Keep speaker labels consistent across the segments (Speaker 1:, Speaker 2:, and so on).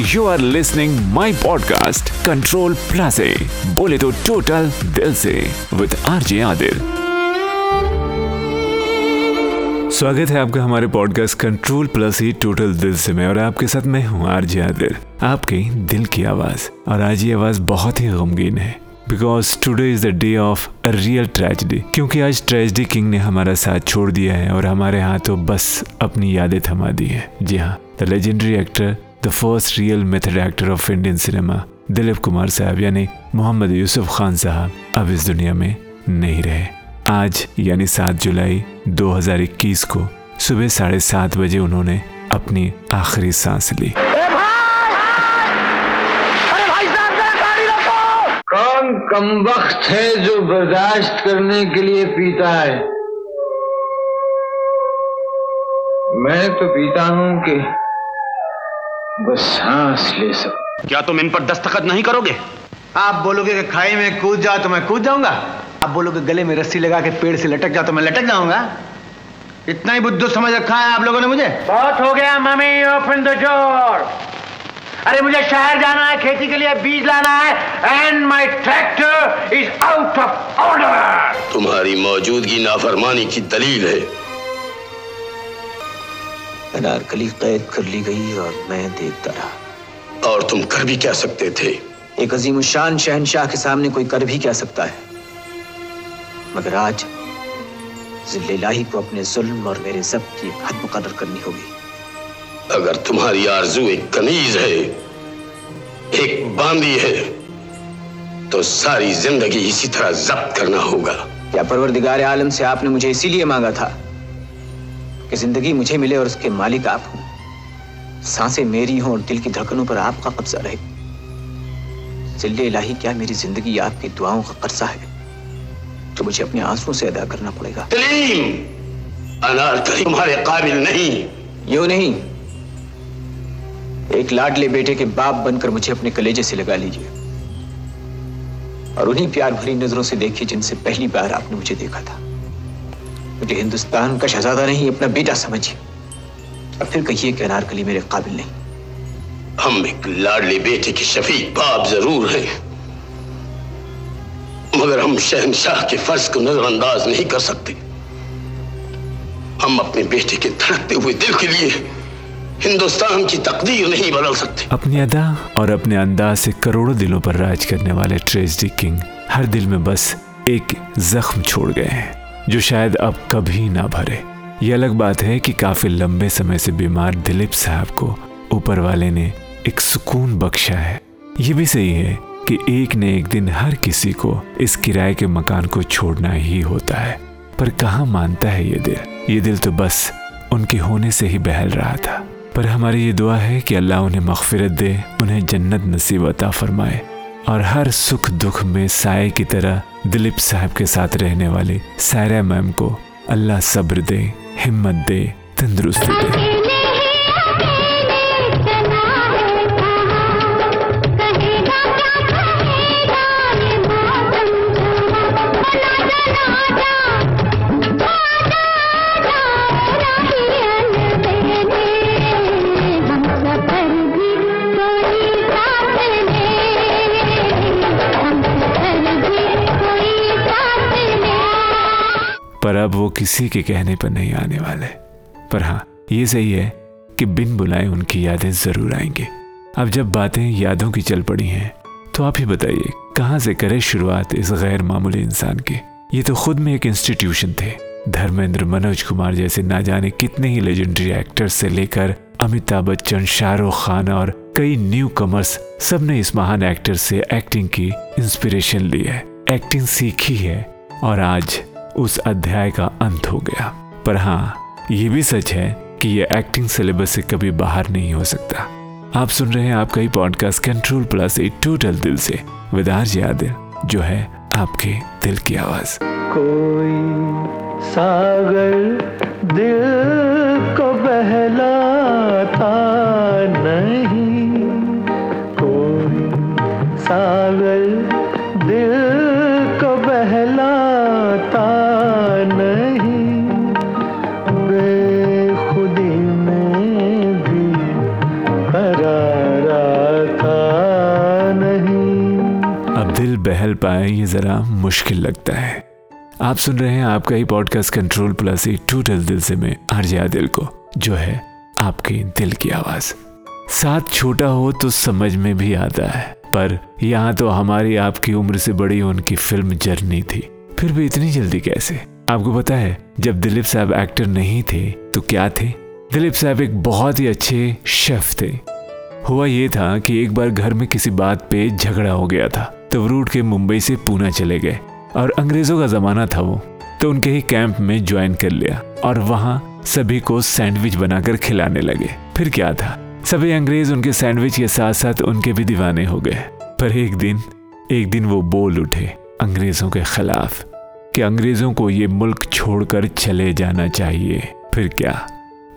Speaker 1: You are listening my podcast control plus A बोले तो total दिल से विद आरजे आदिल स्वागत है आपका हमारे पॉडकास्ट कंट्रोल प्लस ही टोटल दिल से मैं, और आपके साथ मैं हूँ आरजे आदिल आपकी दिल की आवाज़। और आज ये आवाज़ बहुत ही गमगीन है because today is the day of a real tragedy क्योंकि आज ट्रेजिडी किंग ने हमारा साथ छोड़ दिया है, और हमारे हाथों बस अपनी यादें थमा दी है। जी हाँ the legendary actor the first real method actor of Indian cinema Dilip Kumar sahab यानी मोहम्मद यूसुफ खान साहब अब इस दुनिया में नहीं रहे आज यानी सात जुलाई 2021 को सुबह साढ़े सात बजे उन्होंने अपनी आखिरी सांस ली।
Speaker 2: कौन कम वक्त है जो बर्दाश्त करने के लिए पीता है? मैं तो पीता हूँ कि बस सांस ले सकूँ
Speaker 3: क्या तुम इन पर दस्तखत नहीं करोगे?
Speaker 4: आप बोलोगे कि खाई में कूद जाओ तो मैं कूद जाऊँगा। आप बोलोगे गले में रस्सी लगा के पेड़ से लटक जाओ तो मैं लटक जाऊँगा। इतना ही बुद्धू समझ रखा है आप लोगों ने मुझे? बहुत हो गया मम्मी ओपन द डोर अरे मुझे शहर जाना है खेती के लिए बीज लाना है and my tractor is out of order
Speaker 3: तुम्हारी मौजूदगी नाफरमानी की दलील है।
Speaker 5: अनारकली कैद कर ली गई और मैं देखता रहा।
Speaker 3: और तुम कर भी क्या सकते थे?
Speaker 5: एक अजीम शान शहनशाह के सामने कोई कर भी क्या सकता है? मगर आज जिल्लाही को अपने जुल्म और मेरे जब की हद मुकर्र करनी होगी।
Speaker 3: अगर तुम्हारी आरज़ू एक कनीज है एक बांदी है तो सारी ज़िंदगी इसी तरह जब्त करना होगा।
Speaker 5: क्या परवरदिगार आलम से आपने मुझे इसीलिए मांगा था कि ज़िंदगी मुझे मिले और उसके मालिक आप हों। साँसें मेरी हों और दिल की धड़कनों पर आपका कब्जा रहे। ज़िले इलाही क्या मेरी ज़िंदगी आपकी दुआओं का कर्जा है? तो मुझे अपने आंसुओं से अदा करना पड़ेगा।
Speaker 3: अनारकली तुम्हारे काबिल नहीं।
Speaker 5: यूँ नहीं। एक लाडले बेटे के बाप बनकर मुझे अपने कलेजे से लगा लीजिए। और उन्हीं प्यार भरी नज़रों से देखिए जिनसे पहली बार आपने मुझे देखा था। मुझे हिंदुस्तान का शहजादा नहीं अपना बेटा समझिए। और फिर कहिए कि अनारकली मेरे काबिल नहीं।
Speaker 3: हम एक लाडले बेटे के शफीक बाप ज़रूर हैं। मगर हम शहनशाह के फ़र्ज़ को नजरअंदाज नहीं कर सकते। हम अपने बेटे के धड़कते हुए दिल के लिए हिंदुस्तान की तकदीर नहीं बदल सकते।
Speaker 1: अपनी अदा और अपने अंदाज से करोड़ों दिलों पर राज करने वाले ट्रेजिडी किंग हर दिल में बस एक जख्म छोड़ गए हैं। जो शायद अब कभी ना भरे। ये अलग बात है कि काफ़ी लंबे समय से बीमार दिलीप साहब को ऊपर वाले ने एक सुकून बख्शा है। ये भी सही है कि एक न एक दिन हर किसी को इस किराए के मकान को छोड़ना ही होता है। पर कहा मानता है ये दिल? ये दिल तो बस उनके होने से ही बहल रहा था। पर हमारी ये दुआ है कि अल्लाह उन्हें मगफिरत दे, उन्हें जन्नत नसीब अता फरमाए। और हर सुख दुख में साय की तरह दिलीप साहब के साथ रहने वाले सायरा मैम को अल्लाह सब्र दे, हिम्मत दे, तंदुरुस्ती दे। किसी के कहने पर नहीं आने वाले। पर हाँ ये सही है कि बिन बुलाए उनकी यादें ज़रूर आएँगी। अब जब बातें यादों की चल पड़ी हैं तो आप ही बताइए, कहाँ से करें शुरुआत इस गैर मामूली इंसान की? ये तो खुद में एक इंस्टीट्यूशन थे। धर्मेंद्र मनोज कुमार जैसे ना जाने कितने ही लेजेंडरी एक्टर्स से लेकर अमिताभ बच्चन, शाहरुख खान और कई न्यू कमर्स सबने इस महान एक्टर से एक्टिंग की इंस्पिरेशन ली है। एक्टिंग सीखी है और आज उस अध्याय का अंत हो गया। पर हाँ ये भी सच है कि ये एक्टिंग सिलेबस से कभी बाहर नहीं हो सकता। आप सुन रहे हैं आपका ही podcast control plus A total दिल से विदार याद जो है आपके दिल की आवाज़।
Speaker 6: कोई सागर दिल को बहलाता नहीं। कोई सागर
Speaker 1: पाए, ये ज़रा मुश्किल लगता है। आप सुन रहे हैं आपका ही पॉडकास्ट कंट्रोल प्लस एक टूटल दिल से में आरजे आदिल को, जो है आपके दिल की आवाज़। साथ छोटा हो तो समझ में भी आता है, पर यहाँ तो हमारी आपकी उम्र से बड़ी उनकी फ़िल्म जर्नी थी। फिर भी इतनी जल्दी कैसे? आपको पता है, जब दिलीप साहब एक्टर नहीं थे तो क्या थे? दिलीप साहब एक बहुत ही अच्छे शेफ थे। हुआ ये था कि एक बार घर में किसी बात पे झगड़ा हो गया था। तो वो रूट के मुंबई से पूना चले गए और अंग्रेज़ों का जमाना था वो। तो उनके ही कैंप में ज्वाइन कर लिया और वहाँ सभी को सैंडविच बनाकर खिलाने लगे। फिर क्या था? सभी अंग्रेज़ उनके सैंडविच के साथ साथ उनके भी दीवाने हो गए। पर एक दिन एक दिन वो बोल उठे अंग्रेज़ों के खिलाफ कि अंग्रेज़ों को ये मुल्क छोड़कर चले जाना चाहिए। फिर क्या?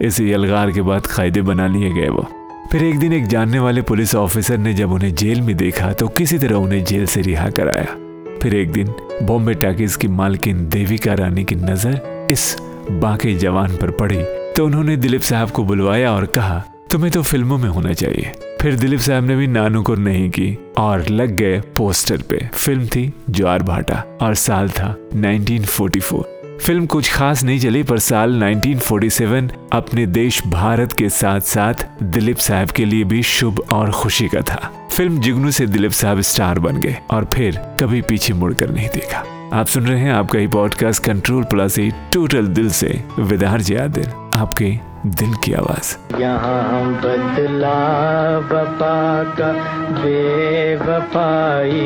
Speaker 1: इस यलगार के बाद कायदे बना लिए गए वो। फिर एक दिन एक जानने वाले पुलिस ऑफिसर ने जब उन्हें जेल में देखा तो किसी तरह उन्हें जेल से रिहा कराया। फिर एक दिन बॉम्बे टाकीज की मालकिन देविका रानी की नज़र इस बाकी जवान पर पड़ी। तो उन्होंने दिलीप साहब को बुलवाया और कहा, तुम्हें तो फ़िल्मों में होना चाहिए। फिर दिलीप साहब ने भी नानू को नहीं की और लग गए पोस्टर पे। फ़िल्म थी ज्वार भाटा और साल था 1944 फ़िल्म कुछ खास नहीं चली, पर साल 1947 अपने देश भारत के साथ साथ दिलीप साहब के लिए भी शुभ और खुशी का था। फ़िल्म जुगनू से दिलीप साहब स्टार बन गए और फिर कभी पीछे मुड़कर नहीं देखा। आप सुन रहे हैं आपका ही पॉडकास्ट कंट्रोल प्लस टोटल दिल से विदार दिल, आपके दिल की आवाज़।
Speaker 6: यहाँ हम बदला वफा का बेवफाई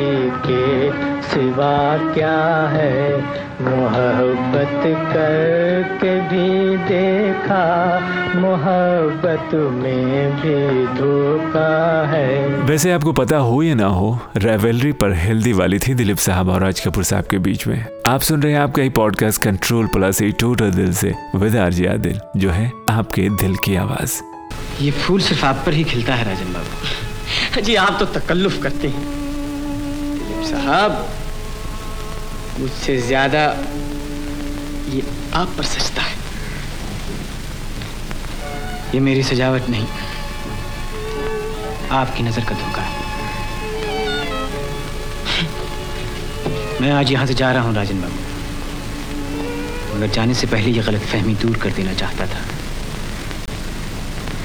Speaker 6: के सिवा क्या है? मोहब्बत करके भी देखा मोहब्बत में भी धोखा है।
Speaker 1: वैसे आपको पता हो या ना हो रेवेलरी पर हेल्दी वाली थी दिलीप साहब और राज कपूर साहब के बीच में। आप सुन रहे हैं आपका ही podcast control plus A total दिल से विद आरजिया दिल जो है आपके दिल की आवाज़।
Speaker 7: ये फूल सिर्फ़ आप पर ही खिलता है राजन बाबू। जी आप तो तकल्लुफ करते हैं। दिलीप साहब मुझसे ज़्यादा ये आप पर सजता है। ये मेरी सजावट नहीं। आपकी नज़र का धोखा है। मैं आज यहाँ से जा रहा हूँ, राजन बाबू। मगर जाने से पहले यह गलत फहमी दूर कर देना चाहता था।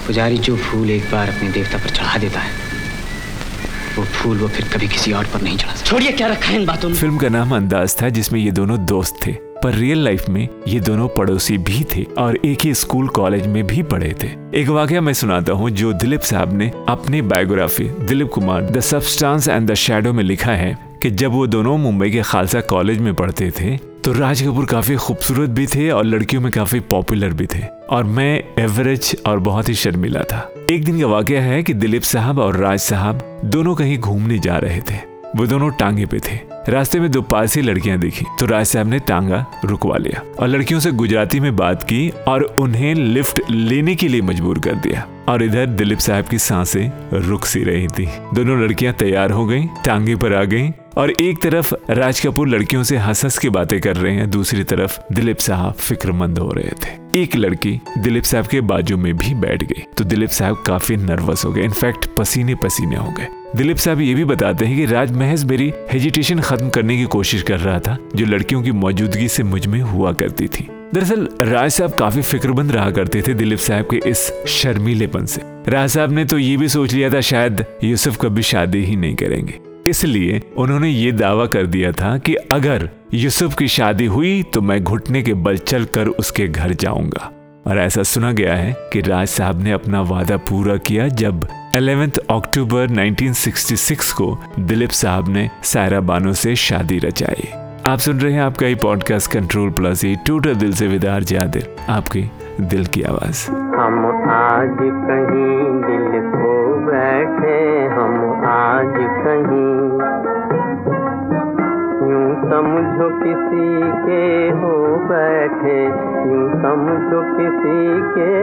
Speaker 7: पुजारी जो फूल एक बार अपने देवता पर चढ़ा देता है वो फूल वो फिर कभी किसी और पर नहीं चढ़ा छोड़िए, क्या रखा है इन बातों में?
Speaker 1: फ़िल्म का नाम अंदाज था जिसमें ये दोनों दोस्त थे, पर रियल लाइफ में ये दोनों पड़ोसी भी थे और एक ही स्कूल कॉलेज में भी पढ़े थे। एक वाक्य मैं सुनाता हूँ जो दिलीप साहब ने अपनी biography Dilip Kumar the substance and the shadow में लिखा है कि जब वो दोनों मुंबई के खालसा कॉलेज में पढ़ते थे तो राज कपूर काफ़ी खूबसूरत भी थे और लड़कियों में काफ़ी पॉपुलर भी थे। और मैं एवरेज और बहुत ही शर्मिला था। एक दिन का वाक्य है कि दिलीप साहब और राज साहब दोनों कहीं घूमने जा रहे थे। वो दोनों टांगे पे थे। रास्ते में दो पारसी लड़कियाँ दिखी तो राज साहब ने टांगा रुकवा लिया और लड़कियों से गुजराती में बात की और उन्हें लिफ्ट लेने के लिए मजबूर कर दिया और इधर दिलीप साहब की साँसें रुक सी रही थी। दोनों लड़कियाँ तैयार हो गईं, टांगे पर आ गईं और एक तरफ़ राज कपूर लड़कियों से हंस हंस की बातें कर रहे हैं, दूसरी तरफ़ दिलीप साहब फिक्रमंद हो रहे थे। एक लड़की दिलीप साहब के बाजू में भी बैठ गई तो दिलीप साहब काफ़ी नर्वस हो गए, इनफैक्ट पसीने पसीने हो गए। दिलीप साहब ये भी बताते हैं कि राज महज मेरी हेजिटेशन खत्म करने की कोशिश कर रहा था, जो लड़कियों की मौजूदगी से मुझमें हुआ करती थी। दरअसल, राज साहब काफ़ी फिक्रमंद रहा करते थे दिलीप साहब के इस शर्मीलेपन से। राज साहब ने तो ये भी सोच लिया था, शायद यूसुफ कभी शादी ही नहीं करेंगे। इसलिए उन्होंने ये दावा कर दिया था कि अगर यूसुफ की शादी हुई तो मैं घुटने के बल चल कर उसके घर जाऊँगा। और ऐसा सुना गया है कि राज साहब ने अपना वादा पूरा किया जब 11 अक्टूबर 1966 को दिलीप साहब ने सायरा बानो से शादी रचाई। आप सुन रहे हैं आपका ही पॉडकास्ट कंट्रोल प्लस ही। टूटर दिल से विदार जादिर, आपके दिल की आवाज़।
Speaker 6: हम आज कहीं दिल बैठे हम आज कहीं। यूँ समझो किसी के हो बैठे, यूँ समझो किसी के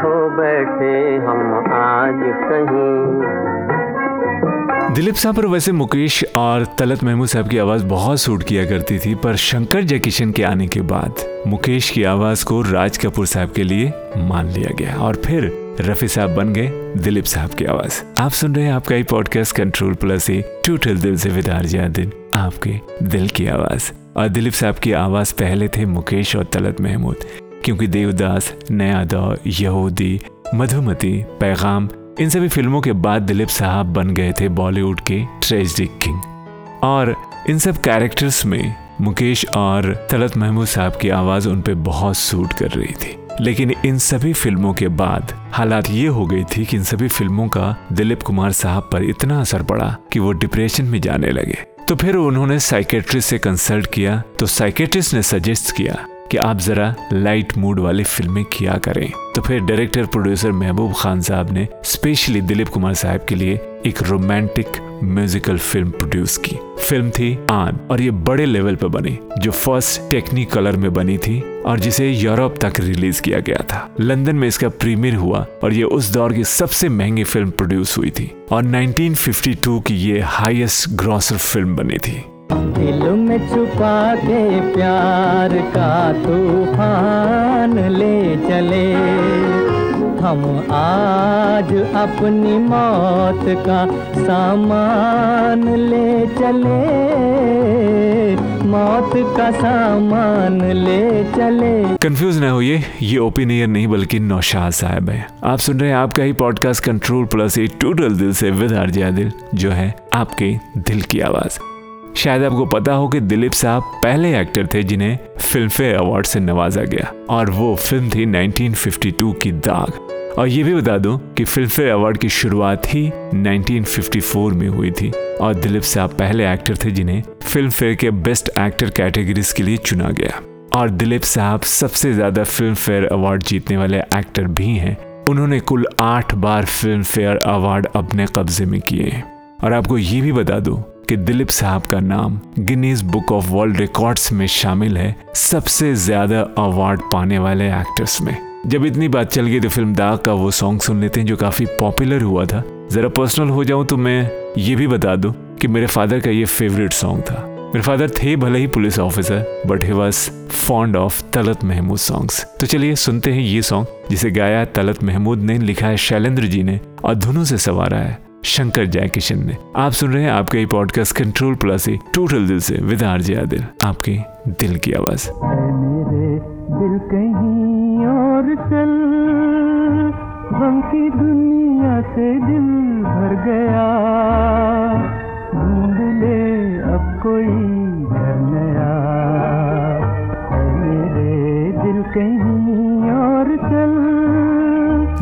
Speaker 6: हो बैठे हम आज कहीं।
Speaker 1: दिलीप साहब पर वैसे मुकेश और तलत महमूद साहब की आवाज़ बहुत सूट किया करती थी, पर शंकर जयकिशन के आने के बाद मुकेश की आवाज़ को राज कपूर साहब के लिए मान लिया गया और फिर रफी साहब बन गए, दिलीप साहब की आवाज़। आप सुन रहे हैं आपका ही podcast control plus A total दिल से विदार दिन, आपके दिल की आवाज़। और दिलीप साहब की आवाज़ पहले थे मुकेश और तलत महमूद, क्योंकि देवदास नया दौर यहूदी, मधुमती, पैगाम, इन सभी फ़िल्मों के बाद दिलीप साहब बन गए थे बॉलीवुड के ट्रेजिक किंग और इन सब कैरेक्टर्स में मुकेश और तलत महमूद साहब की आवाज़ उन पे बहुत सूट कर रही थी। लेकिन इन सभी फ़िल्मों के बाद हालात ये हो गई थी कि इन सभी फ़िल्मों का दिलीप कुमार साहब पर इतना असर पड़ा कि वो डिप्रेशन में जाने लगे। तो फिर उन्होंने साइकेट्रिस्ट से कंसल्ट किया तो साइकेट्रिस्ट ने सजेस्ट किया कि आप जरा लाइट मूड वाली फ़िल्में किया करें। तो फिर डायरेक्टर प्रोड्यूसर महबूब खान साहब ने स्पेशली दिलीप कुमार साहब के लिए एक रोमांटिक म्यूजिकल फ़िल्म प्रोड्यूस की। फ़िल्म थी आन, और ये बड़े लेवल पर बनी, जो फ़र्स्ट टेक्निक कलर में बनी थी। और जिसे यूरोप तक रिलीज़ किया गया था। लंदन में इसका प्रीमियर हुआ और ये उस दौर की सबसे महँगी फ़िल्म प्रोड्यूस हुई थी और 1952 की ये हाईएस्ट ग्रॉसर फ़िल्म बनी थी।
Speaker 6: में छुपा के प्यार का तूफ़ान ले चले। हम आज अपनी मौत का सामान ले चले। मौत का सामान ले चले।
Speaker 1: कंफ्यूज ना होइए, ये ओपिनियन नहीं बल्कि नौशाद साहब है। आप सुन रहे हैं आपका ही podcast control plus A total दिल से विद आरजे दिल जो है आपके दिल की आवाज़। शायद आपको पता हो कि दिलीप साहब पहले एक्टर थे जिन्हें फ़िल्म फेयर अवार्ड से नवाजा गया, और वो फ़िल्म थी 1952 की दाग। और ये भी बता दूँ कि फ़िल्म फेयर अवार्ड की शुरुआत ही 1954 में हुई थी, और दिलीप साहब पहले एक्टर थे जिन्हें फ़िल्म फेयर के बेस्ट एक्टर कैटेगरीज के लिए चुना गया। और दिलीप साहब सबसे ज़्यादा फ़िल्म फेयर अवार्ड जीतने वाले एक्टर भी हैं। उन्होंने कुल आठ बार फ़िल्म फेयर अवार्ड अपने कब्जे में किए हैं। और आपको ये भी बता दूँ कि दिलीप साहब का नाम Guinness book of world records में शामिल है, सबसे ज़्यादा अवार्ड पाने वाले एक्टर्स में। जब इतनी बात चल गई तो फ़िल्म दाग का वो सॉन्ग सुन लेते हैं जो काफ़ी पॉपुलर हुआ था। जरा पर्सनल हो जाऊँ तो मैं ये भी बता दूँ कि मेरे फादर का ये फेवरेट सॉन्ग था। मेरे फादर थे भले ही police officer but he was fond of Talat Mahmood songs तो चलिए सुनते हैं ये सॉन्ग जिसे गाया तलत महमूद ने, लिखा है शैलेंद्र जी ने और धुनों से सवारा है। शंकर जयकिशन ने। आप सुन रहे हैं आपके ये पॉडकास्ट कंट्रोल प्लस ही, टोटल दिल से विद आरजे आदिल, आपके दिल की आवाज़।
Speaker 6: मेरे दिल कहीं और चल, गम की दुनिया से दिल भर गया। ढूंढ अब कोई नया। मेरे दिल कहीं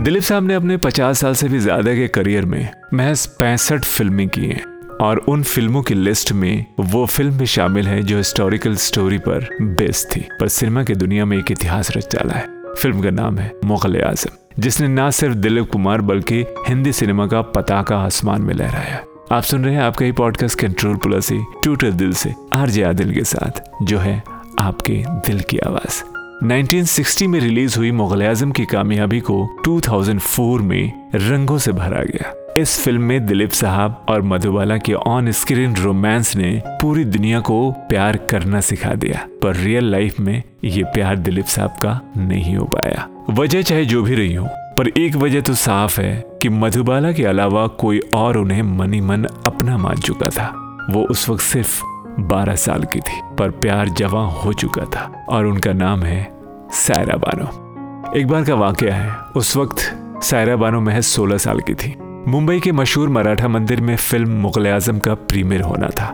Speaker 1: दिलीप साहब ने अपने 50 साल से भी ज़्यादा के करियर में महज पैंसठ फ़िल्में की हैं और उन फ़िल्मों की लिस्ट में वो फ़िल्म भी शामिल है जो हिस्टोरिकल स्टोरी पर बेस्ड थी। पर सिनेमा की दुनिया में एक इतिहास रच डाला है। फ़िल्म का नाम है मुगल आज़म, जिसने न सिर्फ़ दिलीप कुमार बल्कि हिंदी सिनेमा का पताका आसमान में लहराया। आप सुन रहे हैं आपका ही पॉडकास्ट कंट्रोल प्लस ही टूटर दिल से, आरजे आदिल के साथ, जो है आपके दिल की आवाज़। 1960 में रिलीज़ हुई मुगल आज़म की कामयाबी को 2004 में रंगों से भरा गया। इस फ़िल्म में दिलीप साहब और मधुबाला के ऑन स्क्रीन रोमांस ने पूरी दुनिया को प्यार करना सिखा दिया, पर रियल लाइफ में ये प्यार दिलीप साहब का नहीं हो पाया। वजह चाहे जो भी रही हो, पर एक वजह तो साफ़ है कि मधुबाला के अलावा कोई और उन्हें मनी मन अपना मान चुका था। वो उस वक्त सिर्फ़ 12 साल की थी, पर प्यार जवां हो चुका था और उनका नाम है सायरा बानो। एक बार का वाक्य है, उस वक्त सायरा बानो महज 16 साल की थी। मुंबई के मशहूर मराठा मंदिर में फ़िल्म मुगल आज़म का प्रीमियर होना था।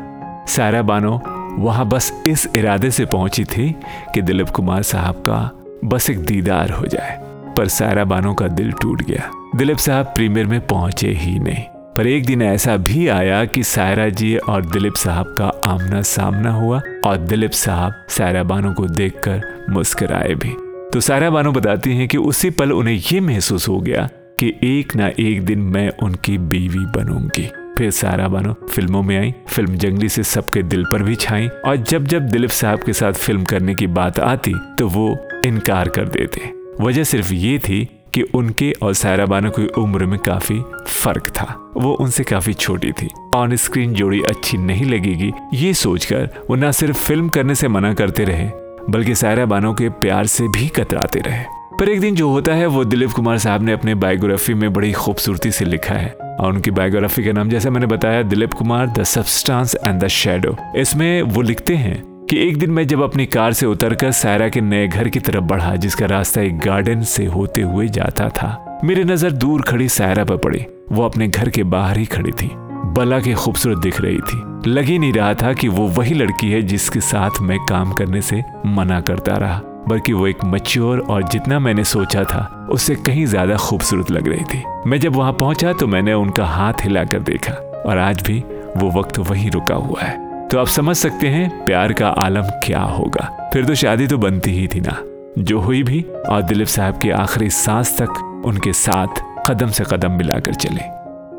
Speaker 1: सायरा बानो वहाँ बस इस इरादे से पहुँची थी कि दिलीप कुमार साहब का बस एक दीदार हो जाए, पर सायरा बानो का दिल टूट गया। दिलीप साहब प्रीमियर में पहुँचे ही नहीं। पर एक दिन ऐसा भी आया कि सायरा जी और दिलीप साहब का आमना सामना हुआ और दिलीप साहब सायरा बानो को देखकर मुस्कुराए भी। तो सायरा बानो बताती हैं कि उसी पल उन्हें यह महसूस हो गया कि एक ना एक दिन मैं उनकी बीवी बनूँगी। फिर सारा बानो फ़िल्मों में आई, फ़िल्म जंगली से सबके दिल पर भी छाई और जब जब दिलीप साहब के साथ फ़िल्म करने की बात आती तो वो इनकार कर देते। वजह सिर्फ़ ये थी कि उनके और सायरा बानो की उम्र में काफ़ी फ़र्क था। वो उनसे काफ़ी छोटी थी। ऑन स्क्रीन जोड़ी अच्छी नहीं लगेगी, ये सोचकर वो न सिर्फ़ फ़िल्म करने से मना करते रहे, बल्कि सायरा बानो के प्यार से भी कतराते रहे। पर एक दिन जो होता है, वो दिलीप कुमार साहब ने अपने बायोग्राफी में बड़ी खूबसूरती से लिखा है। और उनकी बायोग्राफी का नाम, जैसे मैंने बताया, Dilip Kumar the substance and the shadow इसमें वो लिखते हैं कि एक दिन मैं जब अपनी कार से उतरकर सायरा के नए घर की तरफ़ बढ़ा, जिसका रास्ता एक गार्डन से होते हुए जाता था, मेरी नज़र दूर खड़ी सायरा पर पड़ी। वो अपने घर के बाहर ही खड़ी थी। बला के खूबसूरत दिख रही थी। लग ही नहीं रहा था कि वो वही लड़की है जिसके साथ मैं काम करने से मना करता रहा, बल्कि वो एक मच्योर और जितना मैंने सोचा था, उससे कहीं ज़्यादा खूबसूरत लग रही थी। मैं जब वहाँ पहुँचा तो मैंने उनका हाथ हिलाकर देखा, और आज भी वो वक्त वहीं रुका हुआ है। तो आप समझ सकते हैं प्यार का आलम क्या होगा। फिर तो शादी तो बनती ही थी ना। जो हुई भी, और दिलीप साहब की आखिरी सांस तक उनके साथ कदम से कदम मिलाकर चले।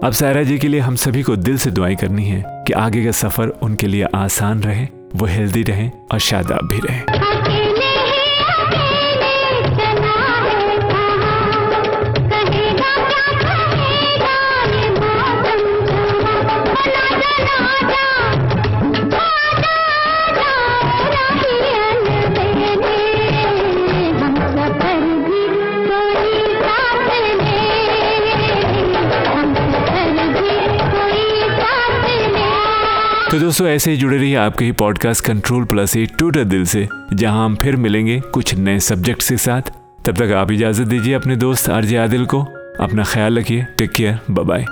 Speaker 1: अब सायरा जी के लिए हम सभी को दिल से दुआई करनी है कि आगे का सफ़र उनके लिए आसान रहे, वो हेल्दी रहें और शादाब भी रहे। दोस्तों, ऐसे ही जुड़े रहिए आपके ही पॉडकास्ट कंट्रोल प्लस ही ट्विटर दिल से, जहाँ हम फिर मिलेंगे कुछ नए सब्जेक्ट के साथ। तब तक आप इजाज़त दीजिए अपने दोस्त आरजे आदिल को। अपना ख्याल रखिए। Take care bye